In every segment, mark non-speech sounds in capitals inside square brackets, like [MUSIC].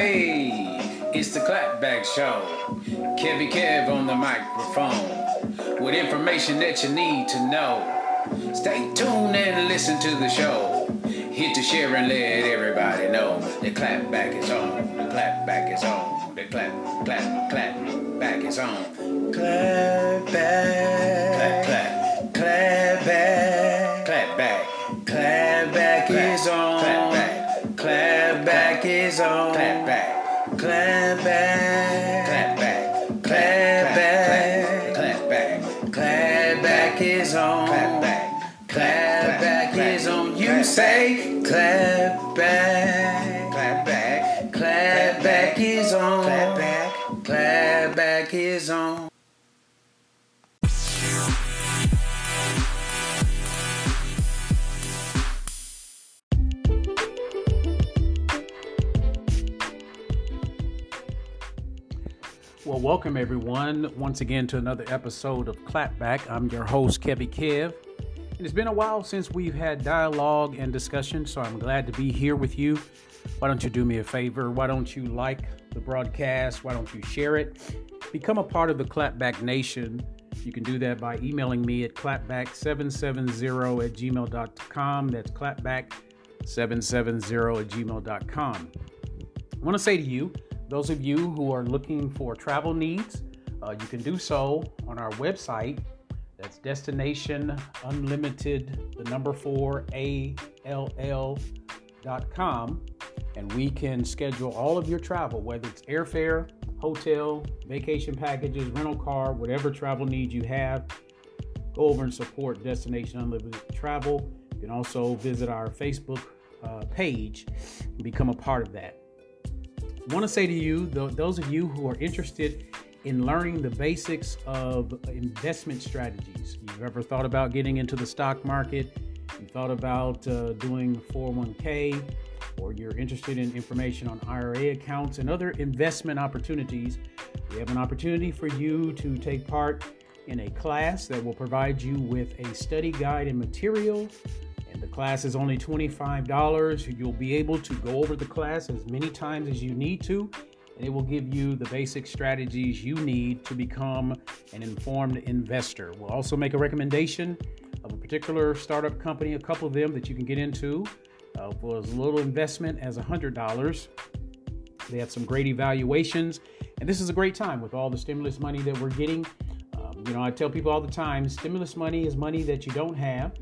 Hey, it's the Clapback Show. Kevy Kev on the microphone with information that you need to know. Stay tuned and listen to the show. Hit the share and let everybody know the clapback is on. The clapback is on. The clap, clap, clap back is on. Clap back. Clap, clap. On. Clap back. Clap back. Clap back. Clap back. Clap back. Clap back is on. Clap back. Clap back is on. You say clap back. Welcome everyone once again to another episode of Clapback. I'm your host, Kevy Kev. And it's been a while since we've had dialogue and discussion, so I'm glad to be here with you. Why don't you do me a favor? Why don't you like the broadcast? Why don't you share it? Become a part of the Clapback Nation. You can do that by emailing me at clapback770 at gmail.com. That's clapback770 at gmail.com. I want to say to you, those of you who are looking for travel needs, uh, you can do so on our website. That's Destination Unlimited, the number four, A-L-L.com. And we can schedule all of your travel, whether it's airfare, hotel, vacation packages, rental car, whatever travel needs you have. Go over and support Destination Unlimited Travel. You can also visit our Facebook uh, page and become a part of that. Want to say to you, those of you who are interested in learning the basics of investment strategies, you've ever thought about getting into the stock market, you thought about uh, doing 401k, or you're interested in information on IRA accounts and other investment opportunities, we have an opportunity for you to take part in a class that will provide you with a study guide and material the class is only $25. You'll be able to go over the class as many times as you need to, and it will give you the basic strategies you need to become an informed investor. We'll also make a recommendation of a particular startup company, a couple of them that you can get into uh, for as little investment as $100. They have some great evaluations, and this is a great time with all the stimulus money that we're getting. Um, you know, I tell people all the time stimulus money is money that you don't have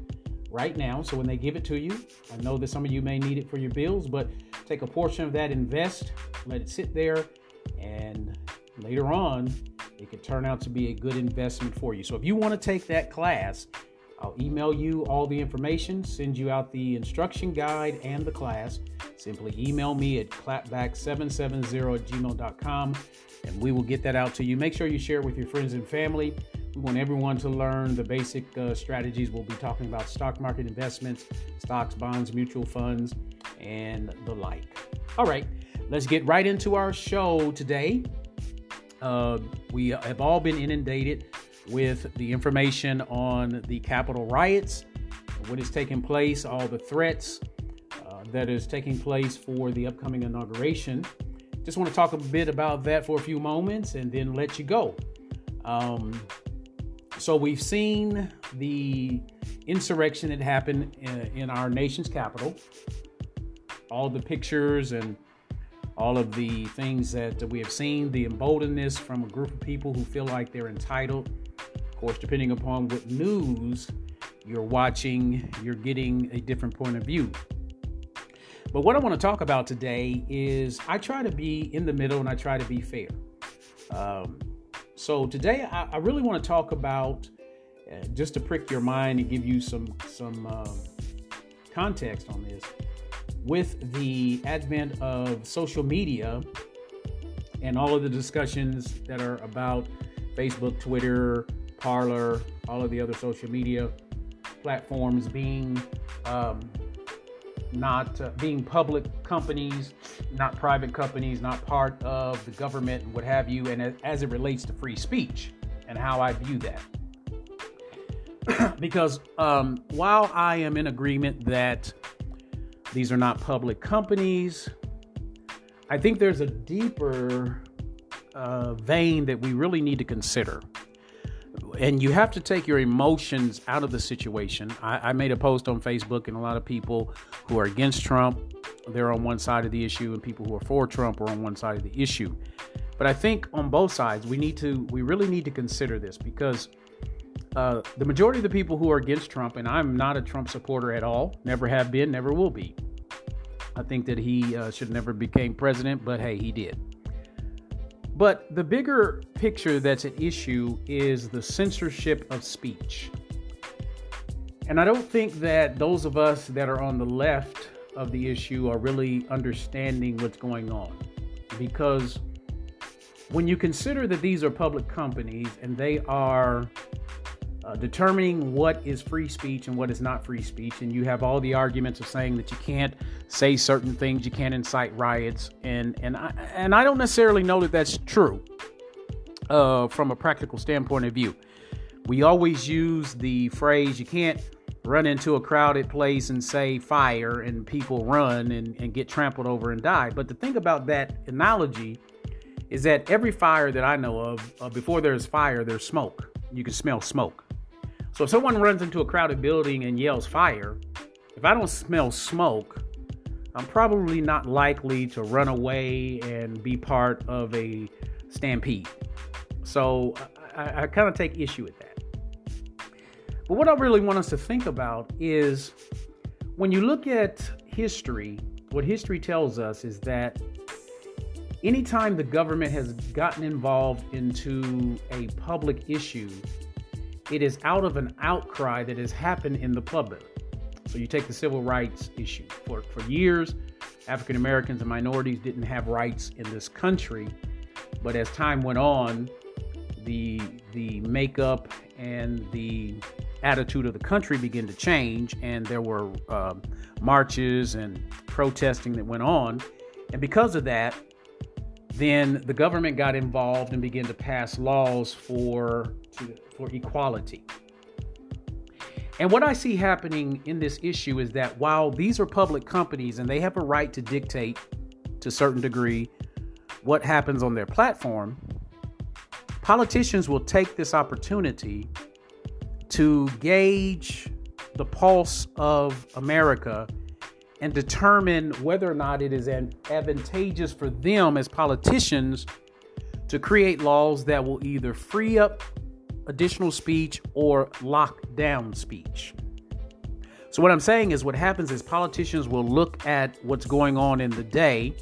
right now. So when they give it to you, I know that some of you may need it for your bills, but take a portion of that, invest, let it sit there, and later on, it could turn out to be a good investment for you. So if you want to take that class, I'll email you all the information, send you out the instruction guide and the class. Simply email me at clapback770 at gmail.com and we will get that out to you. Make sure you share it with your friends and family. Want everyone to learn the basic uh, strategies. We'll be talking about stock market investments, stocks, bonds, mutual funds, and the like. All right, let's get right into our show today. Uh, we have all been inundated with the information on the Capitol riots, what is taking place, all the threats uh, that is taking place for the upcoming inauguration. Just want to talk a bit about that for a few moments and then let you go. Um, so we've seen the insurrection that happened in, in our nation's capital, all the pictures and all of the things that we have seen, the emboldenedness from a group of people who feel like they're entitled. Of course, depending upon what news you're watching, you're getting a different point of view. But what I want to talk about today is I try to be in the middle and I try to be fair. Um, so today, I, I really want to talk about uh, just to prick your mind and give you some some uh, context on this. With the advent of social media and all of the discussions that are about Facebook, Twitter, Parler, all of the other social media platforms being um, not uh, being public companies, not private companies, not part of the government and what have you, and as it relates to free speech and how I view that. [CLEARS THROAT] because um, while I am in agreement that these are not public companies, I think there's a deeper uh, vein that we really need to consider. And you have to take your emotions out of the situation. I, I made a post on Facebook, and a lot of people who are against Trump, they're on one side of the issue, and people who are for Trump are on one side of the issue. But I think on both sides, we need to, we really need to consider this because uh, the majority of the people who are against Trump, and I'm not a Trump supporter at all, never have been, never will be. I think that he uh, should never became president, but hey, he did. But the bigger picture that's at issue is the censorship of speech. And I don't think that those of us that are on the left of the issue are really understanding what's going on. Because when you consider that these are public companies and they are uh, determining what is free speech and what is not free speech. And you have all the arguments of saying that you can't say certain things, you can't incite riots, and and I, and I don't necessarily know that that's true uh, from a practical standpoint of view. We always use the phrase you can't run into a crowded place and say fire and people run and, and get trampled over and die. But the thing about that analogy is that every fire that I know of, uh, before there's fire, there's smoke. You can smell smoke. So if someone runs into a crowded building and yells fire, if I don't smell smoke, I'm probably not likely to run away and be part of a stampede. So I, I kind of take issue with that. But what I really want us to think about is when you look at history, what history tells us is that anytime the government has gotten involved into a public issue, it is out of an outcry that has happened in the public. So you take the civil rights issue. For, for years, African Americans and minorities didn't have rights in this country. But as time went on, the the makeup and the attitude of the country began to change, and there were uh, marches and protesting that went on. And because of that, then the government got involved and began to pass laws for for equality. And what I see happening in this issue is that while these are public companies and they have a right to dictate to a certain degree what happens on their platform, politicians will take this opportunity to gauge the pulse of America and determine whether or not it is advantageous for them as politicians to create laws that will either free up additional speech or lock down speech. So, what I'm saying is, what happens is politicians will look at what's going on in the day,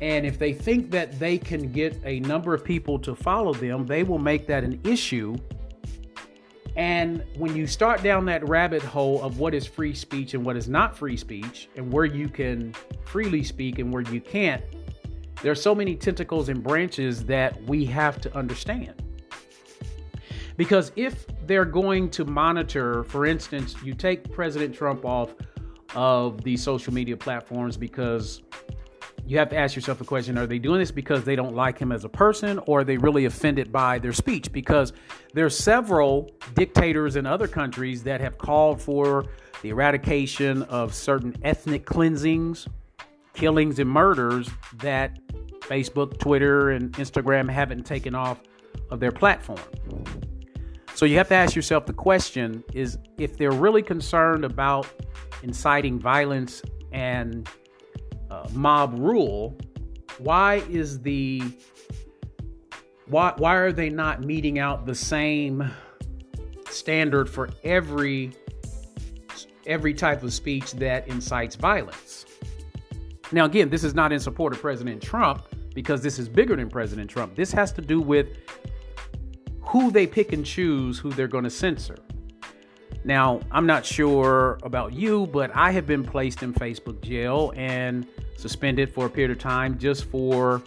and if they think that they can get a number of people to follow them, they will make that an issue. And when you start down that rabbit hole of what is free speech and what is not free speech, and where you can freely speak and where you can't, there are so many tentacles and branches that we have to understand. Because if they're going to monitor, for instance, you take President Trump off of the social media platforms because you have to ask yourself a question are they doing this because they don't like him as a person or are they really offended by their speech? Because there are several dictators in other countries that have called for the eradication of certain ethnic cleansings killings and murders that facebook twitter and instagram haven't taken off of their platform. So you have to ask yourself the question is if they're really concerned about inciting violence and uh, mob rule, why is the why why are they not meeting out the same standard for every every type of speech that incites violence? Now again, this is not in support of President Trump because this is bigger than President Trump. This has to do with who they pick and choose who they're going to censor. Now, I'm not sure about you, but I have been placed in Facebook jail and suspended for a period of time just for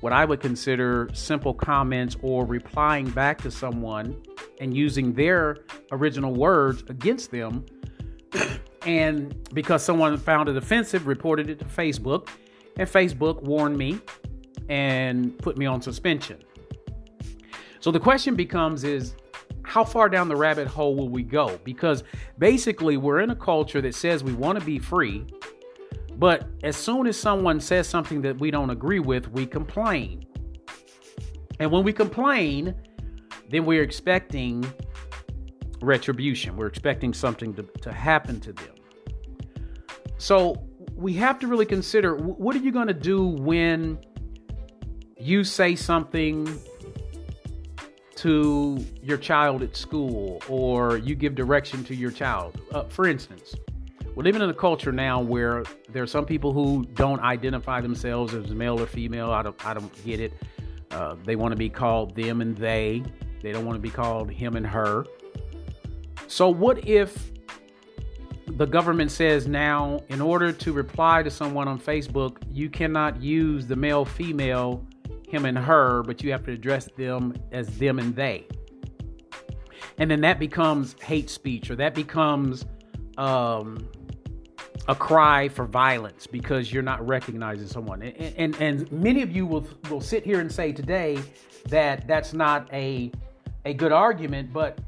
what I would consider simple comments or replying back to someone and using their original words against them. and because someone found it offensive, reported it to Facebook, and Facebook warned me and put me on suspension. So the question becomes is how far down the rabbit hole will we go? Because basically we're in a culture that says we want to be free, But as soon as someone says something that we don't agree with, we complain. And when we complain, then we're expecting retribution. We're expecting something to, to happen to them. So we have to really consider what are you going to do when you say something to your child at school or you give direction to your child. Uh, for instance, we're living in a culture now where there are some people who don't identify themselves as male or female. I don't, I don't get it. Uh, they want to be called them and they. They don't want to be called him and her. So, what if the government says now, in order to reply to someone on Facebook, you cannot use the male female, him and her, but you have to address them as them and they? And then that becomes hate speech, or that becomes um, a cry for violence because you're not recognizing someone. And, and, and many of you will will sit here and say today that that's not a a good argument, but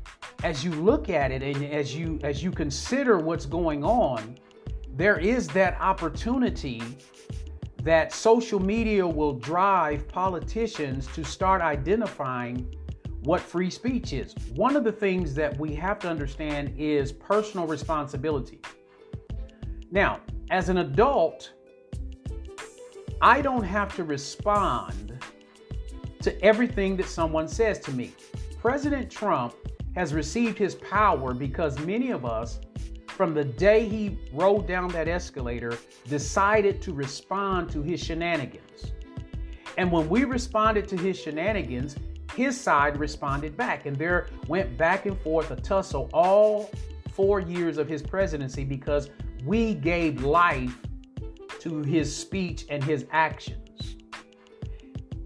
as you look at it and as you as you consider what's going on, there is that opportunity that social media will drive politicians to start identifying what free speech is. One of the things that we have to understand is personal responsibility. Now, as an adult, I don't have to respond to everything that someone says to me. President Trump has received his power because many of us, from the day he rode down that escalator, decided to respond to his shenanigans. And when we responded to his shenanigans, his side responded back. And there went back and forth a tussle all four years of his presidency because we gave life to his speech and his actions.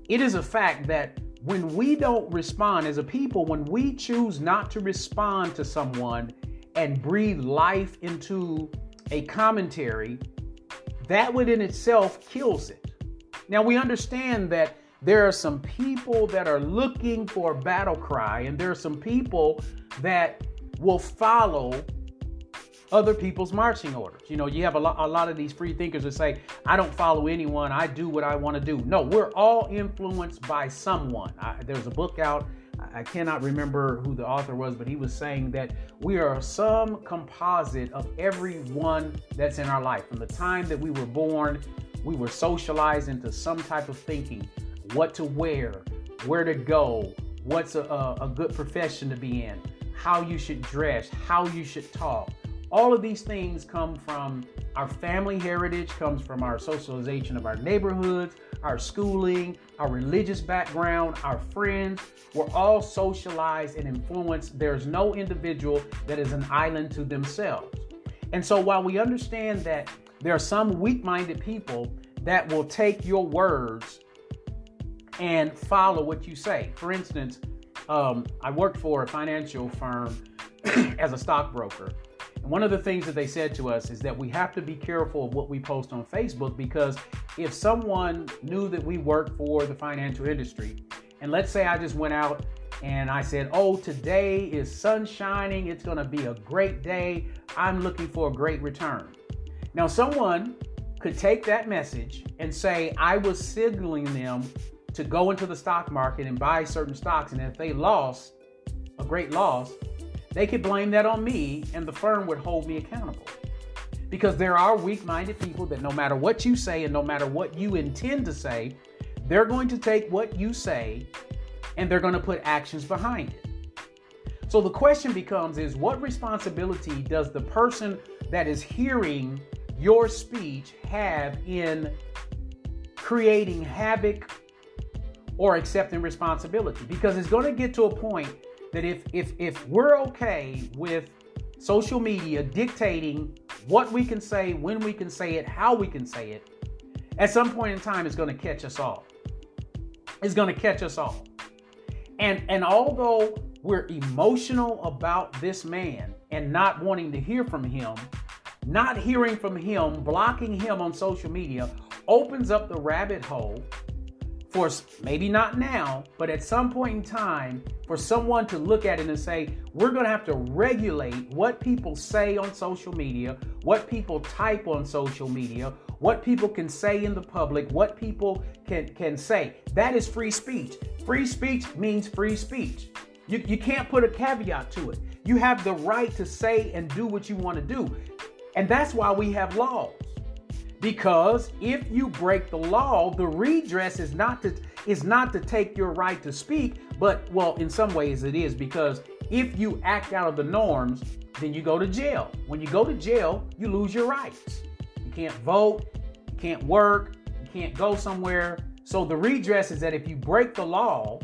It is a fact that when we don't respond as a people, when we choose not to respond to someone and breathe life into a commentary, that within itself kills it. Now, we understand that there are some people that are looking for a battle cry, and there are some people that will follow other people's marching orders. You know, you have a lot, a lot of these free thinkers that say, I don't follow anyone, I do what I want to do. No, we're all influenced by someone. I, there's a book out, I cannot remember who the author was, but he was saying that we are some composite of everyone that's in our life. From the time that we were born, we were socialized into some type of thinking what to wear, where to go, what's a, a, a good profession to be in, how you should dress, how you should talk all of these things come from our family heritage, comes from our socialization of our neighborhoods, our schooling, our religious background, our friends. We're all socialized and influenced. There's no individual that is an island to themselves. And so while we understand that there are some weak minded people that will take your words and follow what you say. For instance, um, I worked for a financial firm [CLEARS THROAT] as a stockbroker. And one of the things that they said to us is that we have to be careful of what we post on Facebook because if someone knew that we work for the financial industry, and let's say I just went out and I said, Oh, today is sun shining, it's gonna be a great day, I'm looking for a great return. Now, someone could take that message and say, I was signaling them to go into the stock market and buy certain stocks, and if they lost, a great loss, they could blame that on me and the firm would hold me accountable. Because there are weak minded people that no matter what you say and no matter what you intend to say, they're going to take what you say and they're going to put actions behind it. So the question becomes is what responsibility does the person that is hearing your speech have in creating havoc or accepting responsibility? Because it's going to get to a point that if if if we're okay with social media dictating what we can say, when we can say it, how we can say it, at some point in time it's going to catch us all. It's going to catch us all. And and although we're emotional about this man and not wanting to hear from him, not hearing from him, blocking him on social media opens up the rabbit hole for maybe not now, but at some point in time, for someone to look at it and say, we're going to have to regulate what people say on social media, what people type on social media, what people can say in the public, what people can, can say. That is free speech. Free speech means free speech. You, you can't put a caveat to it. You have the right to say and do what you want to do. And that's why we have laws. Because if you break the law, the redress is not to is not to take your right to speak, but well, in some ways it is because if you act out of the norms, then you go to jail. When you go to jail, you lose your rights. You can't vote, you can't work, you can't go somewhere. So the redress is that if you break the law,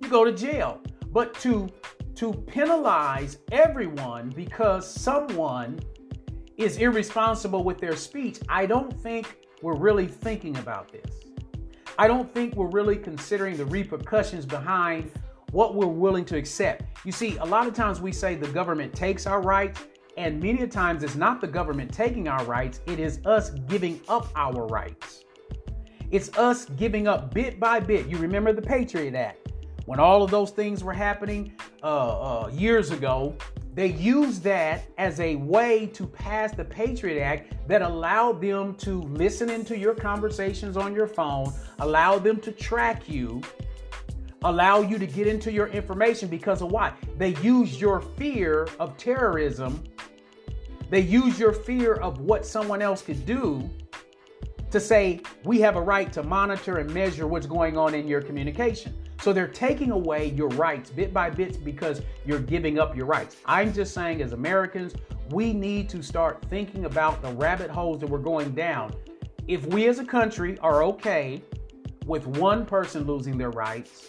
you go to jail. But to to penalize everyone because someone is irresponsible with their speech, I don't think we're really thinking about this. I don't think we're really considering the repercussions behind what we're willing to accept. You see, a lot of times we say the government takes our rights, and many times it's not the government taking our rights, it is us giving up our rights. It's us giving up bit by bit. You remember the Patriot Act. When all of those things were happening uh, uh, years ago, they used that as a way to pass the Patriot Act that allowed them to listen into your conversations on your phone, allow them to track you, allow you to get into your information because of why? They use your fear of terrorism. They use your fear of what someone else could do to say, we have a right to monitor and measure what's going on in your communication. So they're taking away your rights bit by bit because you're giving up your rights. I'm just saying, as Americans, we need to start thinking about the rabbit holes that we're going down. If we as a country are okay with one person losing their rights,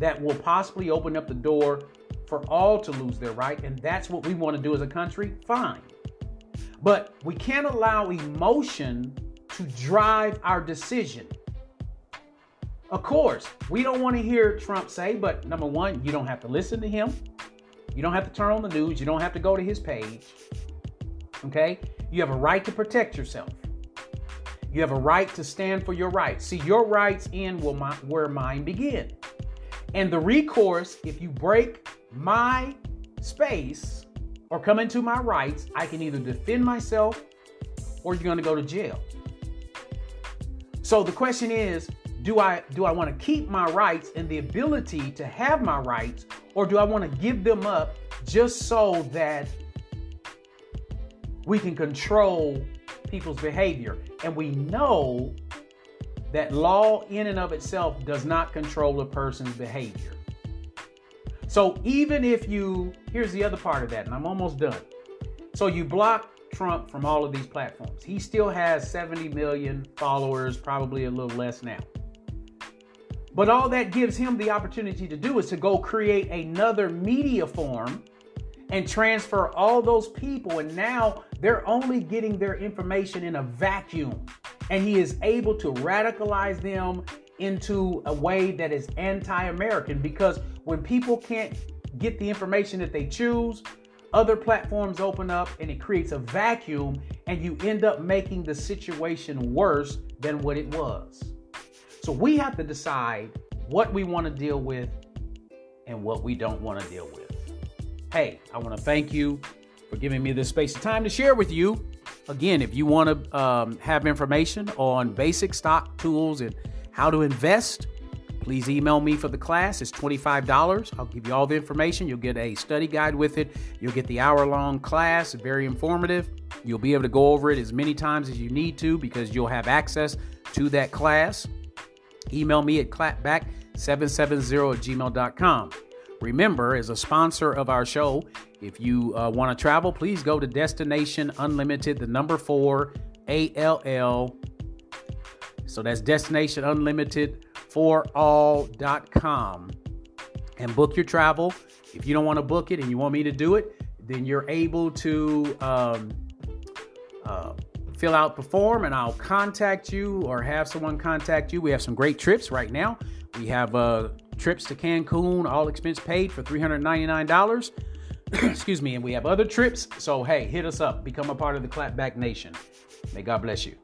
that will possibly open up the door for all to lose their right, and that's what we want to do as a country, fine. But we can't allow emotion to drive our decision. Of course, we don't want to hear Trump say, but number one, you don't have to listen to him. You don't have to turn on the news. You don't have to go to his page. Okay? You have a right to protect yourself. You have a right to stand for your rights. See, your rights end where mine begin. And the recourse, if you break my space or come into my rights, I can either defend myself or you're going to go to jail. So the question is do I do I want to keep my rights and the ability to have my rights or do I want to give them up just so that we can control people's behavior and we know that law in and of itself does not control a person's behavior. So even if you here's the other part of that and I'm almost done. So you block Trump from all of these platforms. He still has 70 million followers, probably a little less now. But all that gives him the opportunity to do is to go create another media form and transfer all those people. And now they're only getting their information in a vacuum. And he is able to radicalize them into a way that is anti American because when people can't get the information that they choose, other platforms open up and it creates a vacuum, and you end up making the situation worse than what it was. So we have to decide what we want to deal with and what we don't want to deal with. Hey, I want to thank you for giving me this space and time to share with you. Again, if you want to um, have information on basic stock tools and how to invest, please email me for the class. It's $25. I'll give you all the information. You'll get a study guide with it. You'll get the hour long class, very informative. You'll be able to go over it as many times as you need to because you'll have access to that class. Email me at clapback770 at gmail.com. Remember, as a sponsor of our show, if you uh, want to travel, please go to Destination Unlimited, the number four, ALL. So that's Destination Unlimited for all.com and book your travel. If you don't want to book it and you want me to do it, then you're able to um, uh, fill out the form and I'll contact you or have someone contact you. We have some great trips right now. We have uh, trips to Cancun, all expense paid for $399. [CLEARS THROAT] Excuse me. And we have other trips. So, hey, hit us up. Become a part of the Clapback Nation. May God bless you.